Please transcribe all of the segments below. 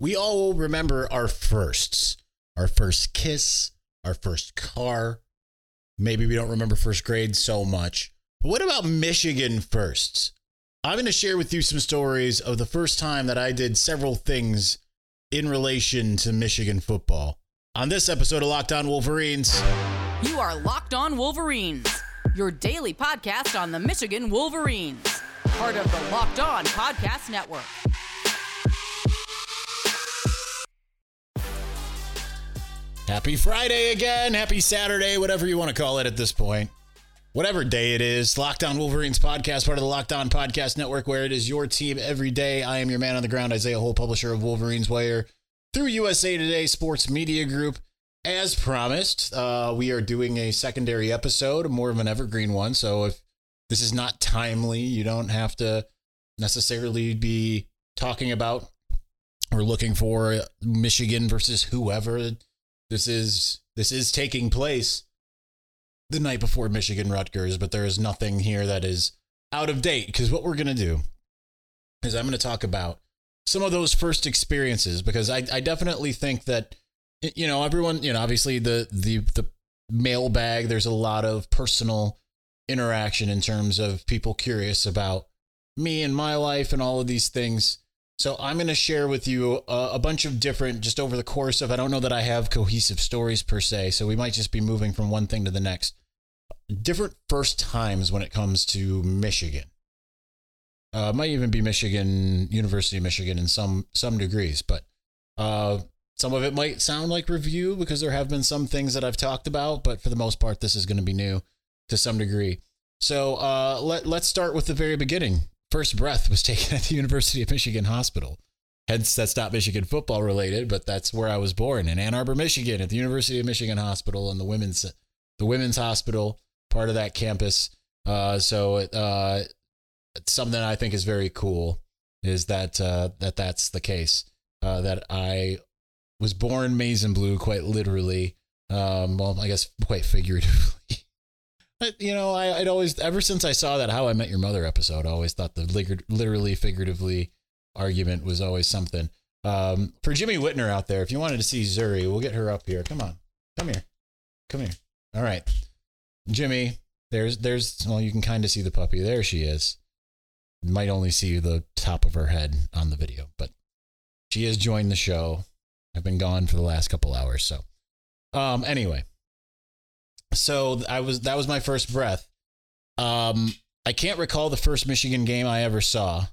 we all remember our firsts, our first kiss, our first car. Maybe we don't remember first grade so much. But what about Michigan firsts? I'm going to share with you some stories of the first time that I did several things in relation to Michigan football. On this episode of Locked On Wolverines, You are Locked On Wolverines, your daily podcast on the Michigan Wolverines, part of the Locked On Podcast Network. Happy Friday again, happy Saturday, whatever you want to call it at this point. Whatever day it is, Locked On Wolverines podcast, part of the Locked On Podcast Network, where it is your team every day. I am your man on the ground, Isaiah Hole, publisher of Wolverines Wire through USA Today Sports Media Group. As promised, uh, we are doing a secondary episode, more of an evergreen one. So if this is not timely, you don't have to necessarily be talking about or looking for Michigan versus whoever. This is this is taking place the night before Michigan Rutgers, but there is nothing here that is out of date because what we're going to do is I'm going to talk about some of those first experiences because I, I definitely think that you know everyone you know obviously the the the mailbag there's a lot of personal interaction in terms of people curious about me and my life and all of these things so I'm going to share with you a, a, bunch of different, just over the course of, I don't know that I have cohesive stories per se. So we might just be moving from one thing to the next. Different first times when it comes to Michigan. Uh, might even be Michigan, University of Michigan in some some degrees, but uh, some of it might sound like review because there have been some things that I've talked about, but for the most part, this is going to be new to some degree. So uh, let let's start with the very beginning first breath was taken at the University of Michigan Hospital. Hence, that's not Michigan football related, but that's where I was born in Ann Arbor, Michigan, at the University of Michigan Hospital and the women's the women's hospital part of that campus. Uh, so uh, something I think is very cool is that uh, that that's the case. Uh, that I was born maize and blue, quite literally. Um, well, I guess quite figuratively. you know, I, would always, ever since I saw that How I Met Your Mother episode, I always thought the literally, figuratively argument was always something. Um, for Jimmy Whitner out there, if you wanted to see Zuri, we'll get her up here. Come on, come here, come here. All right, Jimmy. There's, there's. Well, you can kind of see the puppy. There she is. might only see the top of her head on the video, but she has joined the show. I've been gone for the last couple hours, so. Um. Anyway, so I was that was my first breath. Um, I can't recall the first Michigan game I ever saw.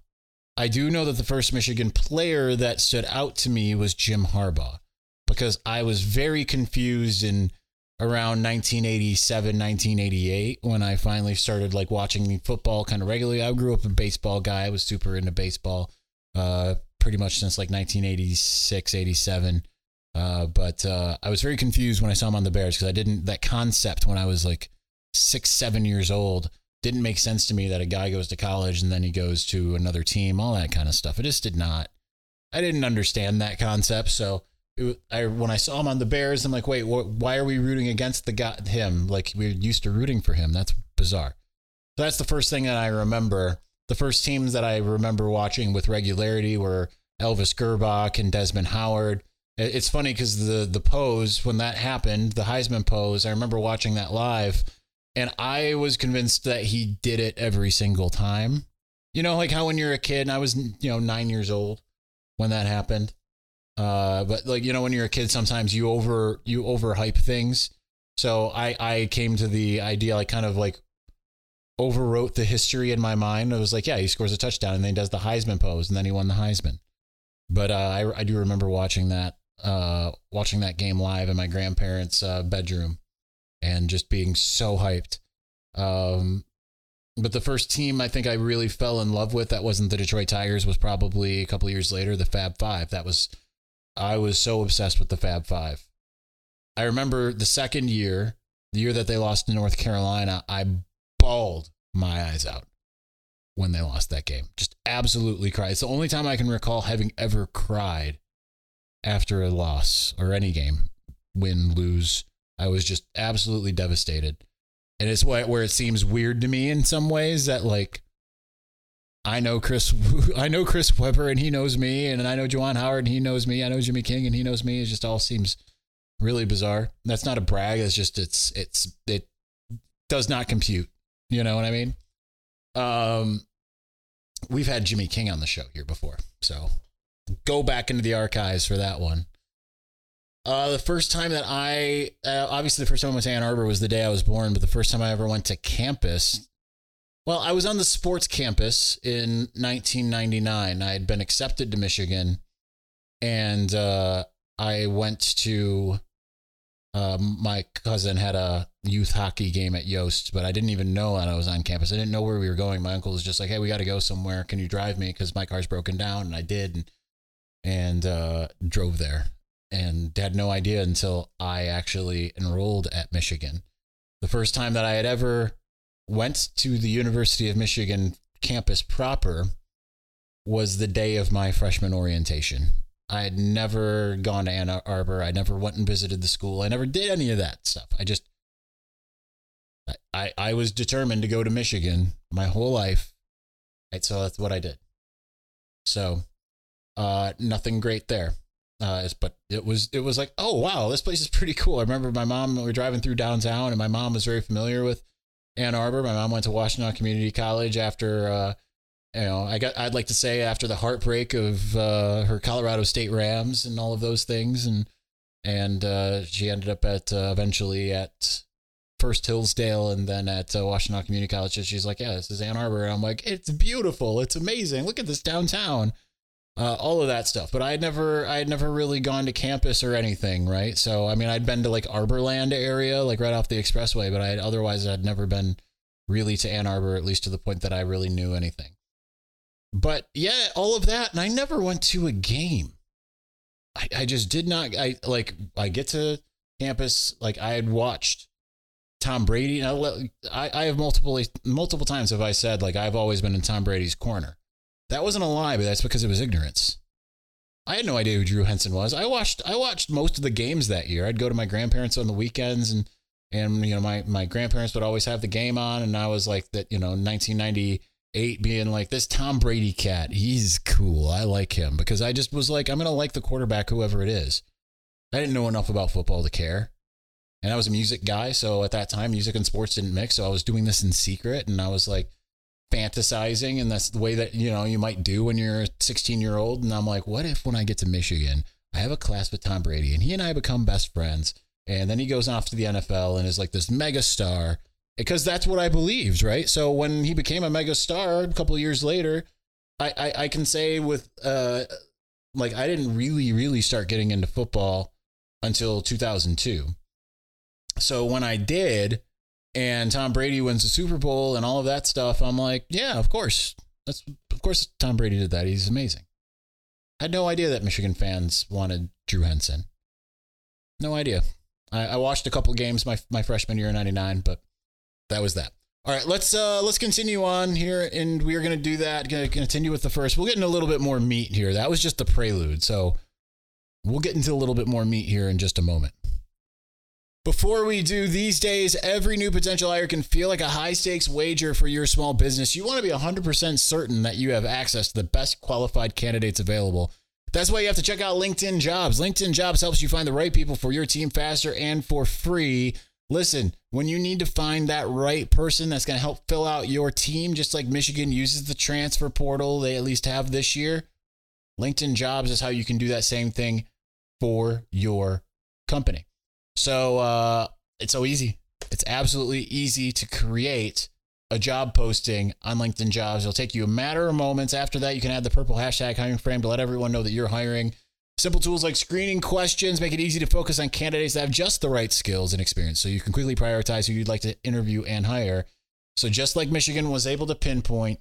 I do know that the first Michigan player that stood out to me was Jim Harbaugh because I was very confused in around 1987, 1988 when I finally started like watching football kind of regularly. I grew up a baseball guy. I was super into baseball uh, pretty much since like 1986, 87. Uh, but uh, I was very confused when I saw him on the Bears because I didn't that concept when I was like six, seven years old didn't make sense to me that a guy goes to college and then he goes to another team, all that kind of stuff. It just did not. I didn't understand that concept. So it, I when I saw him on the Bears, I'm like, wait, wh- why are we rooting against the guy him? Like we're used to rooting for him. That's bizarre. So that's the first thing that I remember. The first teams that I remember watching with regularity were Elvis Grbac and Desmond Howard. It's funny because the the pose when that happened, the Heisman pose. I remember watching that live, and I was convinced that he did it every single time. You know, like how when you're a kid, and I was you know nine years old when that happened. Uh, but like you know, when you're a kid, sometimes you over you overhype things. So I I came to the idea, like kind of like overwrote the history in my mind. I was like, yeah, he scores a touchdown and then he does the Heisman pose, and then he won the Heisman. But uh, I I do remember watching that uh, watching that game live in my grandparents' uh, bedroom and just being so hyped. Um, but the first team I think I really fell in love with that wasn't the Detroit Tigers was probably a couple years later the Fab Five. That was I was so obsessed with the Fab Five. I remember the second year, the year that they lost to North Carolina, I bawled my eyes out when they lost that game. Just absolutely cried. It's the only time I can recall having ever cried after a loss or any game, win, lose. I was just absolutely devastated. And it's where it seems weird to me in some ways that like I know Chris. I know Chris Webber, and he knows me, and I know Juwan Howard, and he knows me. I know Jimmy King, and he knows me. It just all seems really bizarre. That's not a brag. It's just it's it's it does not compute. You know what I mean? Um, we've had Jimmy King on the show here before, so go back into the archives for that one. Uh, the first time that I, uh, obviously, the first time I went to Ann Arbor was the day I was born, but the first time I ever went to campus, well, I was on the sports campus in 1999. I had been accepted to Michigan, and uh, I went to. Um, my cousin had a youth hockey game at Yost, but I didn't even know that I was on campus. I didn't know where we were going. My uncle was just like, "Hey, we got to go somewhere. Can you drive me?" Because my car's broken down, and I did, and, and uh, drove there and had no idea until I actually enrolled at Michigan. The first time that I had ever went to the University of Michigan campus proper was the day of my freshman orientation. I had never gone to Ann Arbor. I never went and visited the school. I never did any of that stuff. I just I I was determined to go to Michigan my whole life. Right, so that's what I did. So uh nothing great there. Uh, but it was it was like, oh wow, this place is pretty cool. I remember my mom. We were driving through downtown, and my mom was very familiar with Ann Arbor. My mom went to Washtenaw Community College after, uh, you know, I got I'd like to say after the heartbreak of uh, her Colorado State Rams and all of those things, and and uh, she ended up at uh, eventually at first Hillsdale and then at uh, Washtenaw Community College. And she's like, yeah, this is Ann Arbor, and I'm like, it's beautiful, it's amazing. Look at this downtown uh, all of that stuff. But I had never, I had never really gone to campus or anything, right? So I mean, I'd been to like Arborland area, like right off the expressway, but I had, otherwise I'd never been really to Ann Arbor, at least to the point that I really knew anything. But yeah, all of that, and I never went to a game. I, I just did not. I like. I get to campus, like I had watched Tom Brady. I, I have multiple multiple times have I said like I've always been in Tom Brady's corner. That wasn't a lie, but that's because it was ignorance. I had no idea who Drew Henson was. I watched I watched most of the games that year. I'd go to my grandparents on the weekends and and you know my my grandparents would always have the game on and I was like that, you know, 1998 being like this Tom Brady cat, he's cool. I like him because I just was like I'm going to like the quarterback whoever it is. I didn't know enough about football to care. And I was a music guy, so at that time music and sports didn't mix, so I was doing this in secret and I was like fantasizing and that's the way that you know you might do when you're a 16 year old and i'm like what if when i get to michigan i have a class with tom brady and he and i become best friends. And then he goes off to the nfl and is like this mega star because that's what i believed right? So when he became a mega star a couple years later I, I i can say with uh like i didn't really really start getting into football until 2002 so when i did and Tom Brady wins the Super Bowl and all of that stuff, I'm like, yeah, of course. That's of course Tom Brady did that. He's amazing. I had no idea that Michigan fans wanted Drew Henson. No idea. I, I watched a couple games my my freshman year in '99, but that was that. All right, let's uh, let's continue on here, and we are going to do that. Going to continue with the first. We'll get into a little bit more meat here. That was just the prelude, so we'll get into a little bit more meat here in just a moment. Before we do, these days, every new potential hire can feel like a high stakes wager for your small business. You want to be 100% certain that you have access to the best qualified candidates available. That's why you have to check out LinkedIn Jobs. LinkedIn Jobs helps you find the right people for your team faster and for free. Listen, when you need to find that right person that's going to help fill out your team, just like Michigan uses the transfer portal they at least have this year, LinkedIn Jobs is how you can do that same thing for your company. So uh, it's so easy. It's absolutely easy to create a job posting on LinkedIn Jobs. It'll take you a matter of moments. After that, you can add the purple hashtag hiring frame to let everyone know that you're hiring. Simple tools like screening questions make it easy to focus on candidates that have just the right skills and experience so you can quickly prioritize who you'd like to interview and hire. So just like Michigan was able to pinpoint,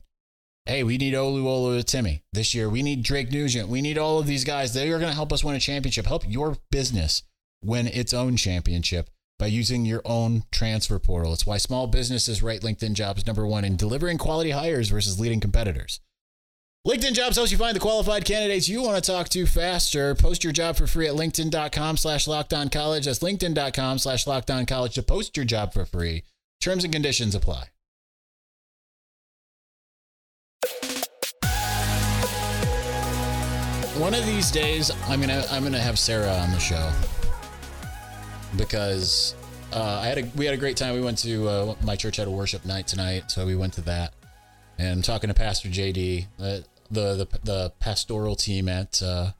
hey, we need Oluwatimi this year. We need Drake Nugent. We need all of these guys. They are going to help us win a championship, help your business win its own championship by using your own transfer portal. It's why small businesses rate LinkedIn jobs number one in delivering quality hires versus leading competitors. LinkedIn Jobs helps you find the qualified candidates you want to talk to faster. Post your job for free at linkedin.com slash locked on college. That's linkedin.com slash locked on college to post your job for free. Terms and conditions apply. one of these days, I'm gonna I'm gonna have Sarah on the show because uh, I had a we had a great time. We went to uh, my church had a worship night tonight, so we went to that. And talking to Pastor JD, uh, the the the pastoral team at uh,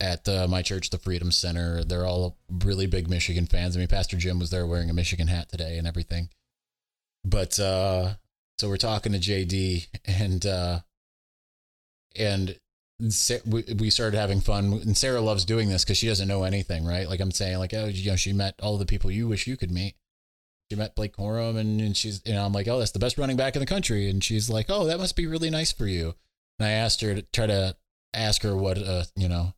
at uh, my church, the Freedom Center. They're all really big Michigan fans. I mean, Pastor Jim was there wearing a Michigan hat today and everything. But uh, so we're talking to JD, and and we started having fun. And sarah loves doing this because she doesn't know anything right? Like i'm saying like oh you know she met all the people you wish you could meet. She met blake corum and, and she's you know i'm like oh that's the best running back in the country. And she's like oh that must be really nice for you. And i asked her to try to ask her what uh you know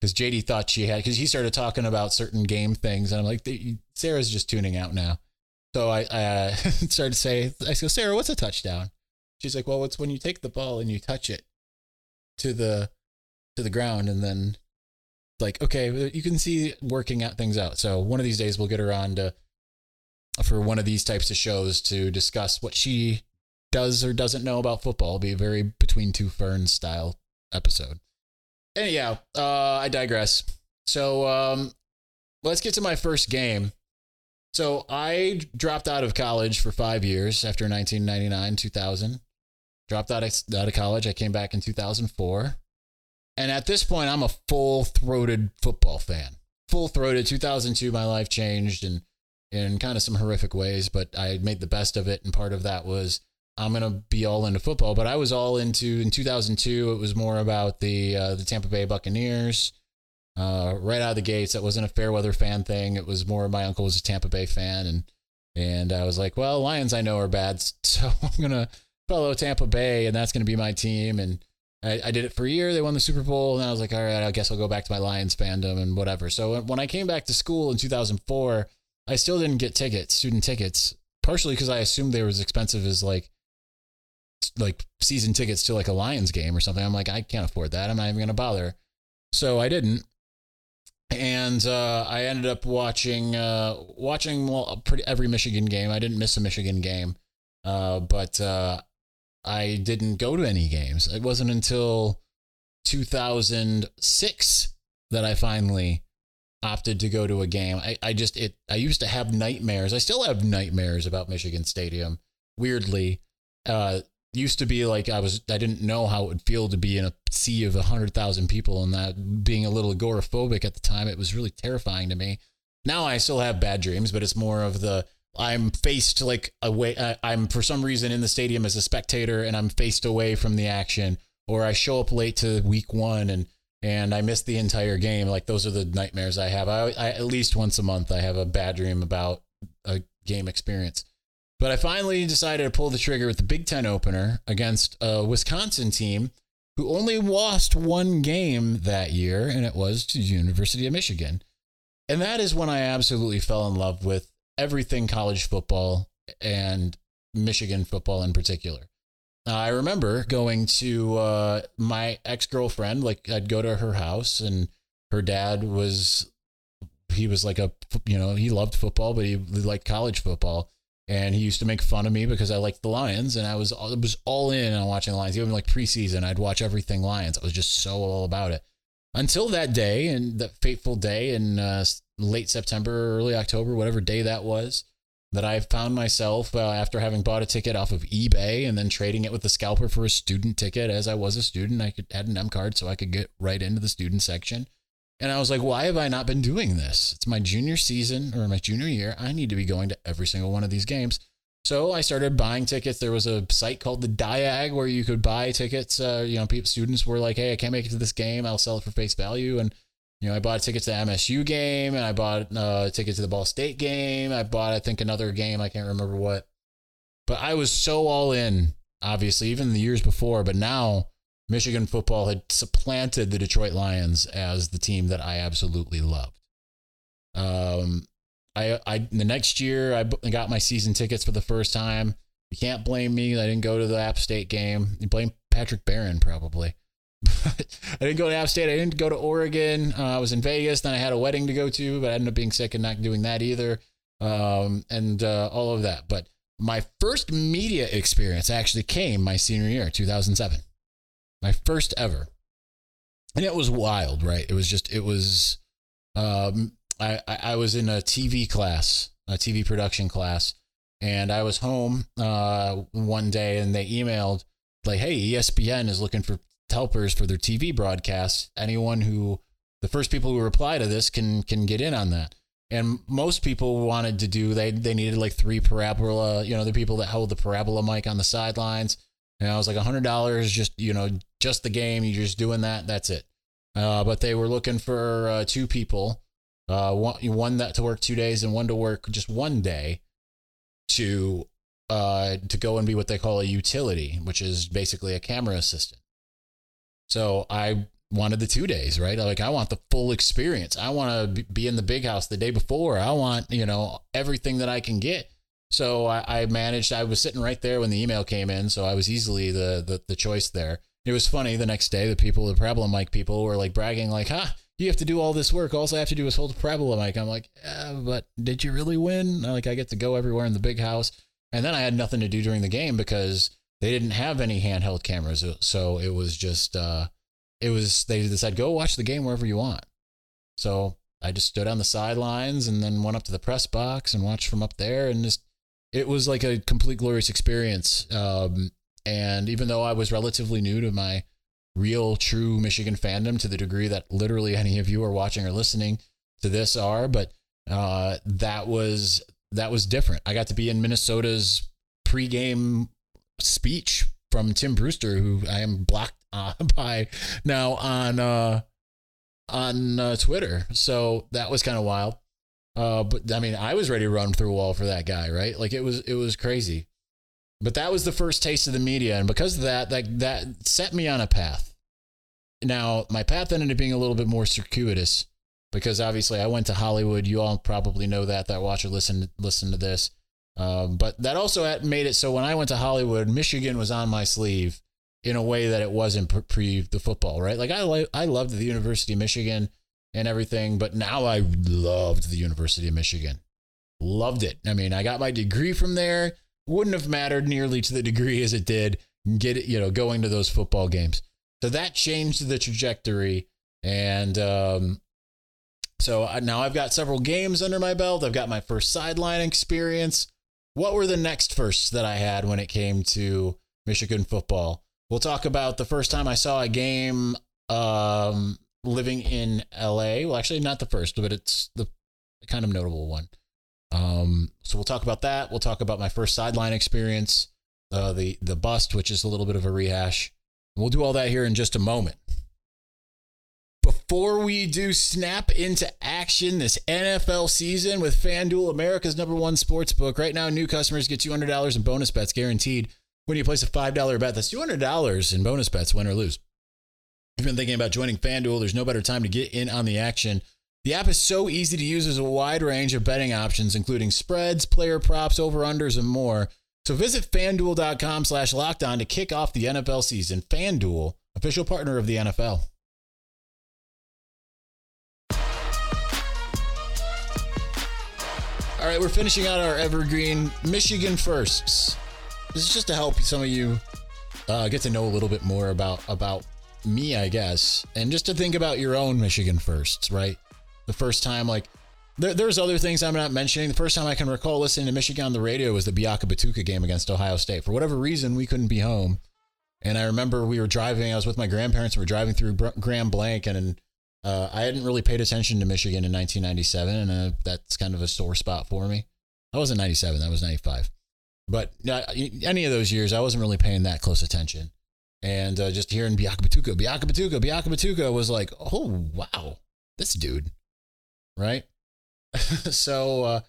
because jd thought she had because he started talking about certain game things and i'm like sarah's just tuning out now. So i, I uh, started to say i go sarah what's a touchdown? She's like well it's when you take the ball and you touch it to the to the ground and then like okay you can see working out things out. So one of these days we'll get her on to for one of these types of shows to discuss what she does or doesn't know about football. It'll be a very between two ferns style episode. Anyhow uh i digress. So um let's get to my first game. So i dropped out of college for five years after 1999 2000 dropped out of, out of college. I came back in 2004. And at this point, I'm a full throated football fan. Full throated. 2002, my life changed and in kind of some horrific ways, but I made the best of it. And part of that was I'm going to be all into football. But I was all into in 2002. It was more about the uh, the Tampa Bay Buccaneers. Uh, right out of the gates, that wasn't a fair weather fan thing. It was more my uncle was a Tampa Bay fan, and and I was like, well, Lions I know are bad, so I'm gonna follow Tampa Bay, and that's going to be my team. And I, I, did it for a year. They won the Super Bowl, and I was like, all right, I guess I'll go back to my Lions fandom and whatever. So when I came back to school in 2004, I still didn't get tickets, student tickets, partially because I assumed they were as expensive as like like season tickets to like a Lions game or something. I'm like, I can't afford that. I'm not even going to bother. So I didn't. And uh, I ended up watching uh, watching well, pretty every Michigan game. I didn't miss a Michigan game, uh, but uh, I didn't go to any games. It wasn't until 2006 that I finally opted to go to a game. I, I just it I used to have nightmares. I still have nightmares about Michigan Stadium. Weirdly, uh, used to be like I was I didn't know how it would feel to be in a sea of hundred thousand people and that being a little agoraphobic at the time. It was really terrifying to me. Now I still have bad dreams, but it's more of the I'm faced like away. Uh, I'm for some reason in the stadium as a spectator, and I'm faced away from the action, or I show up late to week one and and I miss the entire game. Like those are the nightmares I have. I, I at least once a month I have a bad dream about a game experience. But I finally decided to pull the trigger with the Big Ten opener against a Wisconsin team who only lost one game that year, and it was to University of Michigan. And that is when I absolutely fell in love with everything college football and Michigan football in particular. I remember going to uh, my ex girlfriend, like I'd go to her house, and her dad was, he was like a, you know, he loved football, but he liked college football. And he used to make fun of me because I liked the Lions, and I was I was all in on watching the Lions. Even like preseason, I'd watch everything Lions. I was just so all about it until that day and that fateful day in uh, late September, early October, whatever day that was, that I found myself uh, after having bought a ticket off of eBay and then trading it with the scalper for a student ticket. As I was a student, I could had an M card so I could get right into the student section. And I was like, why have I not been doing this? It's my junior season or my junior year. I need to be going to every single one of these games. So I started buying tickets. There was a site called the Diag where you could buy tickets. Uh, you know, people, students were like, "Hey, I can't make it to this game. I'll sell it for face value." And you know, I bought a ticket to the MSU game, and I bought uh, a ticket to the Ball State game. I bought, I think, another game. I can't remember what. But I was so all in, obviously, even the years before. But now, Michigan football had supplanted the Detroit Lions as the team that I absolutely loved. Um, I, I the next year I got my season tickets for the first time. You can't blame me. I didn't go to the App State game. You blame Patrick Barron probably. I didn't go to App State. I didn't go to Oregon. Uh, I was in Vegas. Then I had a wedding to go to, but I ended up being sick and not doing that either. Um, and uh, all of that. But my first media experience actually came my senior year, 2007. My first ever. and it was wild, right? It was just it was. Um, I I, was in a TV class, a TV production class, and I was home uh one day, and they emailed like, "Hey, ESPN is looking for helpers for their TV broadcasts. Anyone who the first people who reply to this can can get in on that." And most people wanted to do they they needed like three parabola, you know, the people that hold the parabola mic on the sidelines. And I was like a hundred dollars, just you know, just the game. You're just doing that. That's it. Uh, but they were looking for uh, two people, uh, one one that to work two days and one to work just one day, to uh to go and be what they call a utility, which is basically a camera assistant. So I wanted the two days, right? Like I want the full experience. I want to be in the big house the day before. I want, you know, everything that I can get. So I, I managed, I was sitting right there when the email came in. So I was easily the, the, the choice there. It was funny the next day, the people, the parabola mic people were like bragging like, huh, you have to do all this work. All I have to do is hold a parabola mic. I'm like, but did you really win? Like I get to go everywhere in the big house. And then I had nothing to do during the game because they didn't have any handheld cameras. So it was just, uh, it was they decided go watch the game wherever you want. So I just stood on the sidelines and then went up to the press box and watched from up there and just it was like a complete glorious experience. Um, and even though I was relatively new to my real true Michigan fandom to the degree that literally any of you are watching or listening to this are, but uh, that was that was different. I got to be in Minnesota's pregame speech from Tim Brewster, who I am blocked uh, by now on uh, on uh, Twitter. So that was kind of wild. Uh, but I mean, I was ready to run through a wall for that guy, right? Like it was it was crazy. But that was the first taste of the media, and because of that, that that set me on a path. Now my path ended up being a little bit more circuitous because obviously I went to Hollywood. You all probably know that that watch or listen listen to this. Um, but that also made it so when I went to Hollywood, Michigan was on my sleeve in a way that it wasn't pre the football, right? Like I I loved the University of Michigan and everything, but now I loved the University of Michigan. Loved it. I mean, I got my degree from there. Wouldn't have mattered nearly to the degree as it did get it, you know, going to those football games. So that changed the trajectory. And um, so now I've got several games under my belt. I've got my first sideline experience. What were the next firsts that I had when it came to Michigan football? We'll talk about the first time I saw a game um, living in LA. Well, actually, not the first, but it's the kind of notable one. Um, so we'll talk about that. We'll talk about my first sideline experience, uh, the the bust, which is a little bit of a rehash. We'll do all that here in just a moment. Before we do snap into action this NFL season with FanDuel, America's number one sports book, right now new customers get $200 in bonus bets guaranteed when you place a $5 bet. That's $200 in bonus bets, win or lose. If you've been thinking about joining FanDuel, there's no better time to get in on the action. The app is so easy to use. There's a wide range of betting options, including spreads, player props, over-unders, and more. So visit fanduel.com slash locked on to kick off the NFL season. FanDuel, official partner of the NFL. All right, we're finishing out our evergreen Michigan firsts. This is just to help some of you uh, get to know a little bit more about about me, I guess, and just to think about your own Michigan firsts, right? The first time, like, there, there's other things I'm not mentioning. The first time I can recall listening to Michigan on the radio was the Biakabutuka game against Ohio State. For whatever reason, we couldn't be home. And I remember we were driving, I was with my grandparents, we were driving through Grand Blanc, and uh, I hadn't really paid attention to Michigan in 1997, and uh, that's kind of a sore spot for me. I wasn't 97, that was 95. But uh, any of those years, I wasn't really paying that close attention. And uh, just hearing Biakabutuka, Biaka Batuka, Biakabutuka was like, oh, wow, this dude, right? so uh,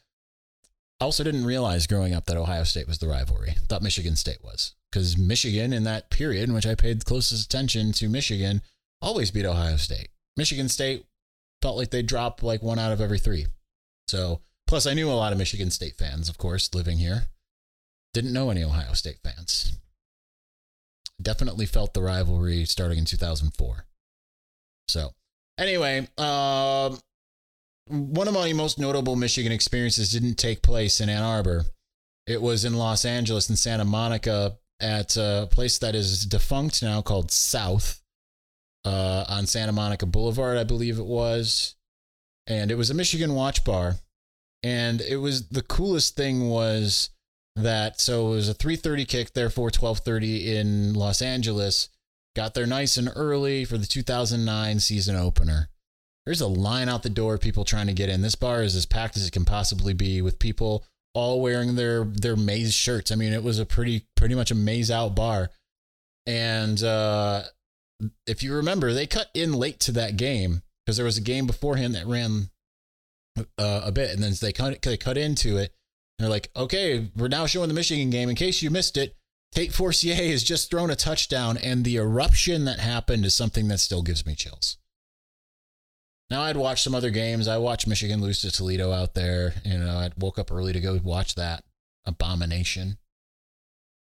I also didn't realize growing up that Ohio State was the rivalry. Thought Michigan State was. Because Michigan, in that period in which I paid the closest attention to Michigan, always beat Ohio State. Michigan State felt like they dropped like one out of every three. So, plus, I knew a lot of Michigan State fans, of course, living here. Didn't know any Ohio State fans. Definitely felt the rivalry starting in 2004. So, anyway, um, one of my most notable Michigan experiences didn't take place in Ann Arbor. It was in Los Angeles and Santa Monica at a place that is defunct now called South. Uh, on Santa Monica Boulevard, I believe it was, and it was a Michigan Watch Bar, and it was the coolest thing was that so it was a 3:30 kick, therefore 12:30 in Los Angeles. Got there nice and early for the 2009 season opener. There's a line out the door, people trying to get in. This bar is as packed as it can possibly be, with people all wearing their their maize shirts. I mean, it was a pretty pretty much a maize out bar. And uh, if you remember, they cut in late to that game because there was a game beforehand that ran uh, a bit, and then they cut they cut into it. they're like, okay, we're now showing the Michigan game. In case you missed it, Tate Forcier has just thrown a touchdown, and the eruption that happened is something that still gives me chills. Now I'd watched some other games. I watched Michigan lose to Toledo out there. You know, I woke up early to go watch that abomination.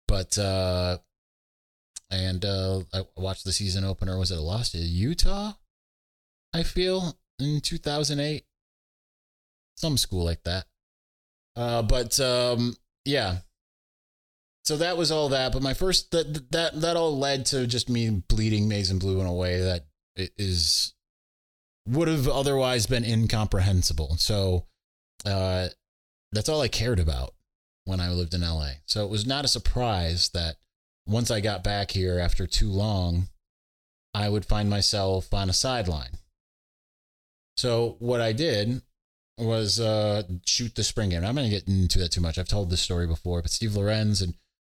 But uh and uh I watched the season opener. Was it a loss to Utah? I feel in 2008, some school like that. Uh, but um, yeah. So that was all that. But my first that that that all led to just me bleeding maize and blue in a way that is would have otherwise been incomprehensible. So uh, that's all I cared about when I lived in LA. So it was not a surprise that once I got back here after too long, I would find myself on a sideline. So what I did was uh, shoot the spring game. I'm going to get into that too much. I've told this story before, but Steve Lorenz and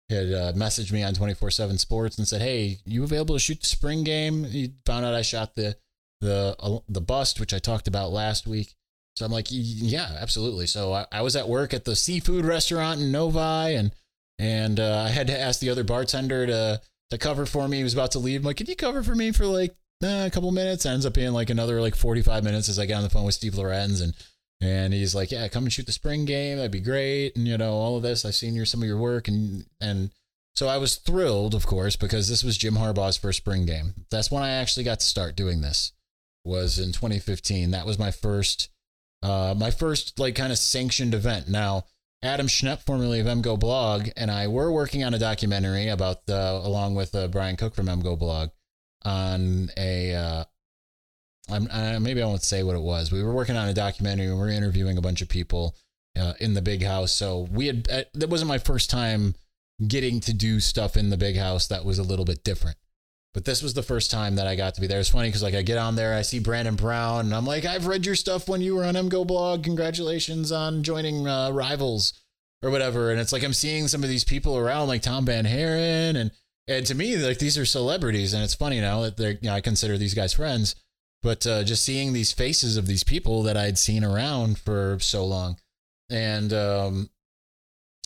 had uh, messaged me on 24/7 Sports and said, "Hey, you available to shoot the spring game?" He found out I shot the the uh, the bust, which I talked about last week. So I'm like, yeah, absolutely. So I, I was at work at the seafood restaurant in Novi, and and uh, I had to ask the other bartender to to cover for me. He was about to leave. I'm like, can you cover for me for like uh, a couple minutes? It ends up being like another like 45 minutes as I get on the phone with Steve Lorenz and and he's like, yeah, come and shoot the spring game. That'd be great. And you know all of this. I've seen your some of your work and and so I was thrilled, of course, because this was Jim Harbaugh's first spring game. That's when I actually got to start doing this was in 2015. That was my first, uh, my first like kind of sanctioned event. Now, Adam Schnepp, formerly of MGO Blog, and I were working on a documentary about the, along with uh, Brian Cook from MGO Blog, on a. Uh, I, maybe I won't say what it was. We were working on a documentary and we were interviewing a bunch of people uh, in the big house. So we had uh, that wasn't my first time getting to do stuff in the big house that was a little bit different. But this was the first time that I got to be there. It's funny because like I get on there, I see Brandon Brown, and I'm like, I've read your stuff when you were on MGO Blog. Congratulations on joining uh, Rivals or whatever. And it's like I'm seeing some of these people around, like Tom VanHaaren, and and to me, like these are celebrities, and it's funny now that they're you know I consider these guys friends, but uh, just seeing these faces of these people that I'd seen around for so long, and um,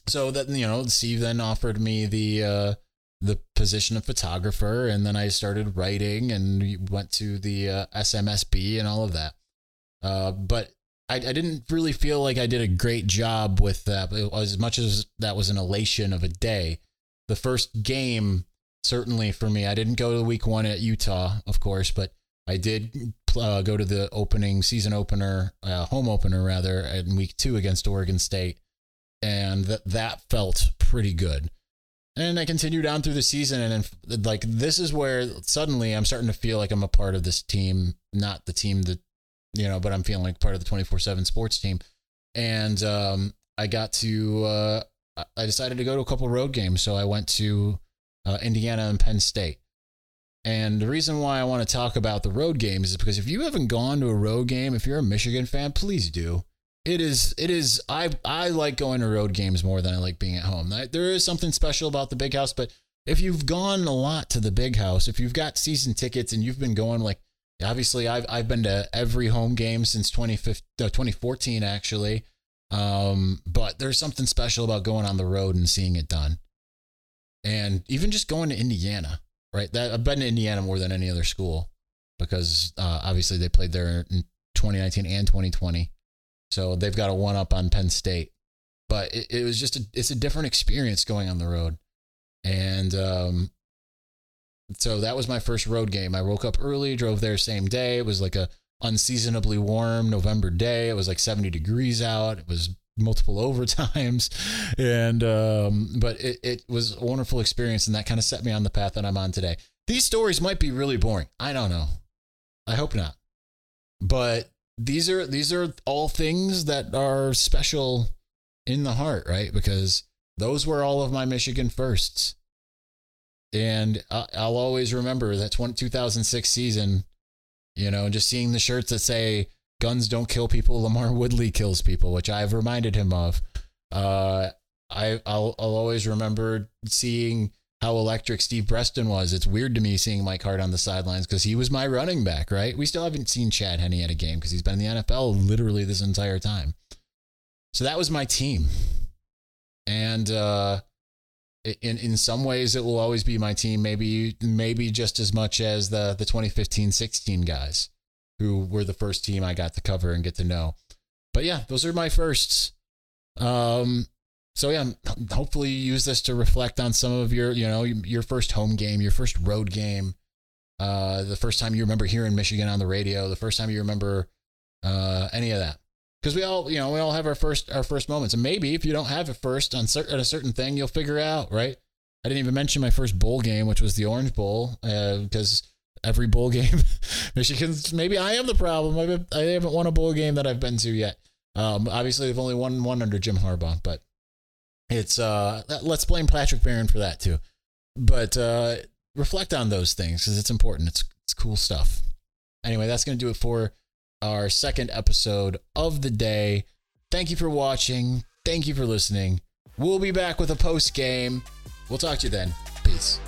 so that you know, Steve then offered me the. Uh, the position of photographer and then I started writing and went to the uh, SMSB and all of that. Uh, but I, I, didn't really feel like I did a great job with that. As much as that was an elation of a day, the first game certainly for me. I didn't go to week one at Utah, of course, but I did uh, go to the opening season opener, uh, home opener rather, in week two against Oregon State, and that that felt pretty good. And I continued on through the season, and then, like this is where suddenly I'm starting to feel like I'm a part of this team, not the team that you know, but I'm feeling like part of the 24 seven sports team. And um, I got to, uh, I decided to go to a couple road games, so I went to uh, Indiana and Penn State. And the reason why I want to talk about the road games is because if you haven't gone to a road game, if you're a Michigan fan, please do it is it is i i like going to road games more than i like being at home. There is something special about the big house but if you've gone a lot to the big house if you've got season tickets and you've been going like obviously i've, I've been to every home game since 2014 actually. Um, but there's something special about going on the road and seeing it done. And even just going to indiana right? That i've been to indiana more than any other school because uh, obviously they played there in 2019 and 2020 so they've got a one up on Penn State. But it, it was just a, it's a different experience going on the road. And um, so that was my first road game. I woke up early, drove there same day. It was like a unseasonably warm November day. It was like 70 degrees out. It was multiple overtimes and um, but it, it was a wonderful experience and that kind of set me on the path that i'm on today these stories might be really boring. I don't know. I hope not. But these are these are all things that are special in the heart, right? Because those were all of my Michigan firsts. And I'll always remember that 2006 season, you know, just seeing the shirts that say guns don't kill people, LaMarr Woodley kills people, which I've reminded him of. Uh, I, I'll, I'll always remember seeing how electric Steve Breaston was. It's weird to me seeing Mike Hart on the sidelines because he was my running back, right? We still haven't seen Chad Henne at a game because he's been in the NFL literally this entire time. So that was my team. And uh, in in some ways it will always be my team, maybe maybe just as much as the the 2015-16 guys who were the first team I got to cover and get to know. But yeah, those are my firsts. Um so yeah, hopefully you use this to reflect on some of your, you know, your first home game, your first road game, uh, the first time you remember hearing Michigan on the radio, the first time you remember uh, any of that. Because we all, you know, we all have our first our first moments, and maybe if you don't have it first on, a certain thing, you'll figure it out, right? I didn't even mention my first bowl game, which was the Orange Bowl, because uh, every bowl game, Michigan's maybe I am the problem. I haven't, I haven't won a bowl game that I've been to yet. Um, obviously, they've only won one under Jim Harbaugh, but it's uh let's blame Patrick Barron for that too. But uh reflect on those things because it's important. It's it's cool stuff. Anyway, that's gonna do it for our second episode of the day. Thank you for watching. Thank you for listening. We'll be back with a post game. We'll talk to you then. Peace.